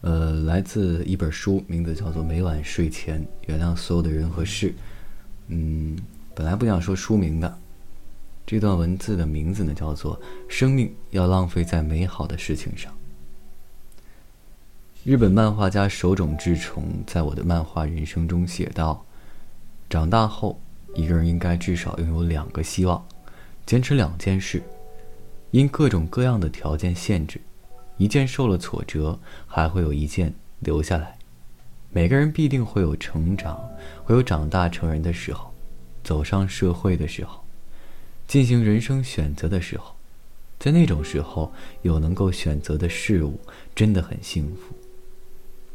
呃，来自一本书，名字叫做《每晚睡前原谅所有的人和事》。嗯，本来不想说书名的，这段文字的名字呢叫做《生命要浪费在美好的事情上》。日本漫画家手冢治虫在我的漫画人生中写道：“长大后，一个人应该至少拥有两个希望，坚持两件事，因各种各样的条件限制。”一件受了挫折，还会有一件留下来。每个人必定会有成长，会有长大成人的时候，走上社会的时候，进行人生选择的时候，在那种时候有能够选择的事物，真的很幸福。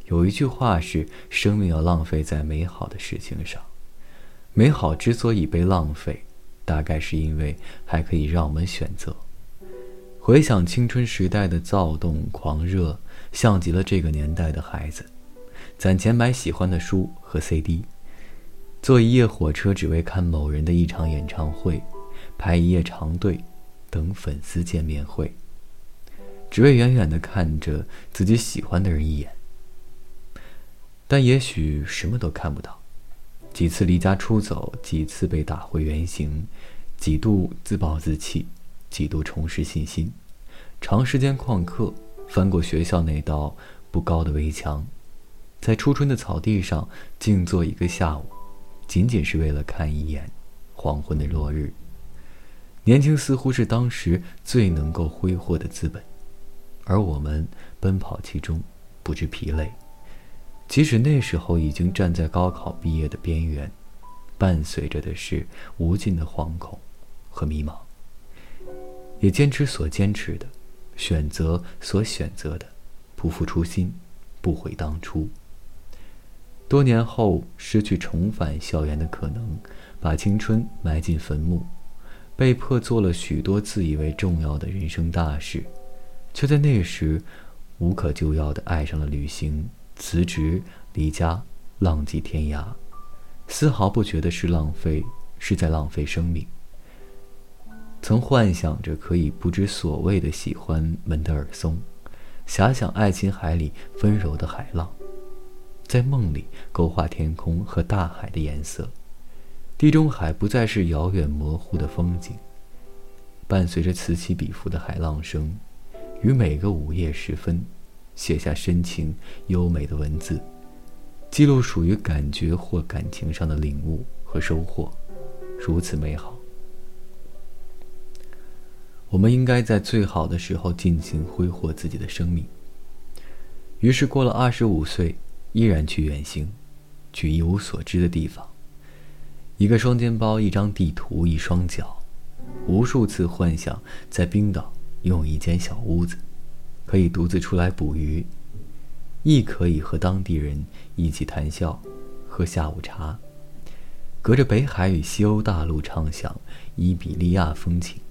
有一句话是：生命要浪费在美好的事情上。美好之所以被浪费，大概是因为还可以让我们选择。回想青春时代的躁动狂热，像极了这个年代的孩子，攒钱买喜欢的书和 CD，坐一夜火车只为看某人的一场演唱会，排一夜长队，等粉丝见面会，只为远远的看着自己喜欢的人一眼。但也许什么都看不到，几次离家出走，几次被打回原形，几度自暴自弃。几度重拾信心，长时间旷课，翻过学校那道不高的围墙，在初春的草地上静坐一个下午，仅仅是为了看一眼黄昏的落日。年轻似乎是当时最能够挥霍的资本，而我们奔跑其中，不知疲累。即使那时候已经站在高考毕业的边缘，伴随着的是无尽的惶恐和迷茫。也坚持所坚持的，选择所选择的，不负初心，不悔当初。多年后失去重返校园的可能，把青春埋进坟墓，被迫做了许多自以为重要的人生大事，却在那时无可救药的爱上了旅行，辞职离家，浪迹天涯，丝毫不觉得是浪费，是在浪费生命。曾幻想着可以不知所谓的喜欢门德尔松，遐想爱琴海里温柔的海浪，在梦里勾画天空和大海的颜色，地中海不再是遥远模糊的风景，伴随着此起彼伏的海浪声，于每个午夜时分，写下深情优美的文字，记录属于感觉或感情上的领悟和收获，如此美好。我们应该在最好的时候尽情挥霍自己的生命。于是过了二十五岁，依然去远行，去一无所知的地方。一个双肩包，一张地图，一双脚，无数次幻想在冰岛拥有一间小屋子，可以独自出来捕鱼，亦可以和当地人一起谈笑，喝下午茶，隔着北海与西欧大陆畅想伊比利亚风情。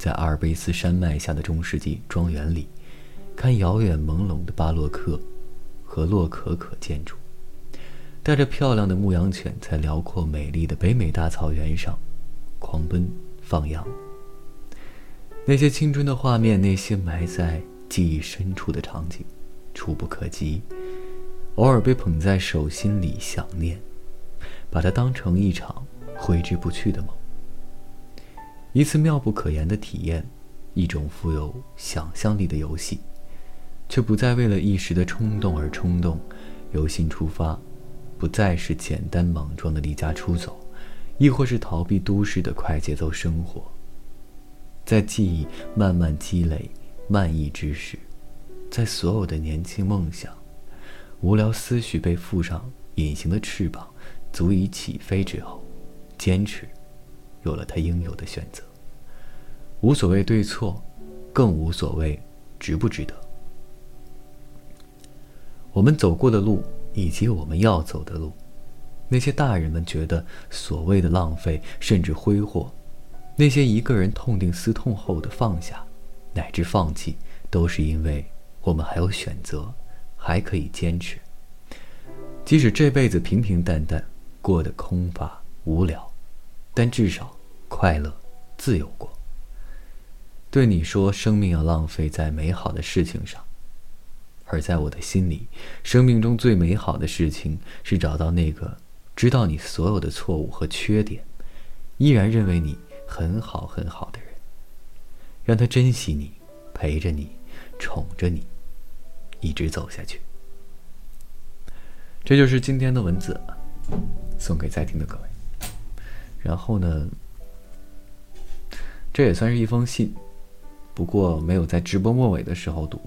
在阿尔卑斯山脉下的中世纪庄园里，看遥远朦胧的巴洛克和洛可可建筑，带着漂亮的牧羊犬在辽阔美丽的北美大草原上狂奔放羊。那些青春的画面，那些埋在记忆深处的场景，触不可及，偶尔被捧在手心里想念，把它当成一场挥之不去的梦。一次妙不可言的体验，一种富有想象力的游戏，却不再为了一时的冲动而冲动，由心出发，不再是简单莽撞的离家出走，亦或是逃避都市的快节奏生活。在记忆慢慢积累、漫溢之时，在所有的年轻梦想、无聊思绪被附上隐形的翅膀，足以起飞之后，坚持。有了他应有的选择，无所谓对错，更无所谓值不值得。我们走过的路，以及我们要走的路，那些大人们觉得所谓的浪费，甚至挥霍，那些一个人痛定思痛后的放下，乃至放弃，都是因为我们还有选择，还可以坚持。即使这辈子平平淡淡，过得空乏无聊。但至少快乐、自由过。对你说，生命要浪费在美好的事情上，而在我的心里，生命中最美好的事情是找到那个知道你所有的错误和缺点，依然认为你很好很好的人，让他珍惜你，陪着你，宠着你，一直走下去。这就是今天的文字，送给在听的各位。然后呢，这也算是一封信，不过没有在直播末尾的时候读。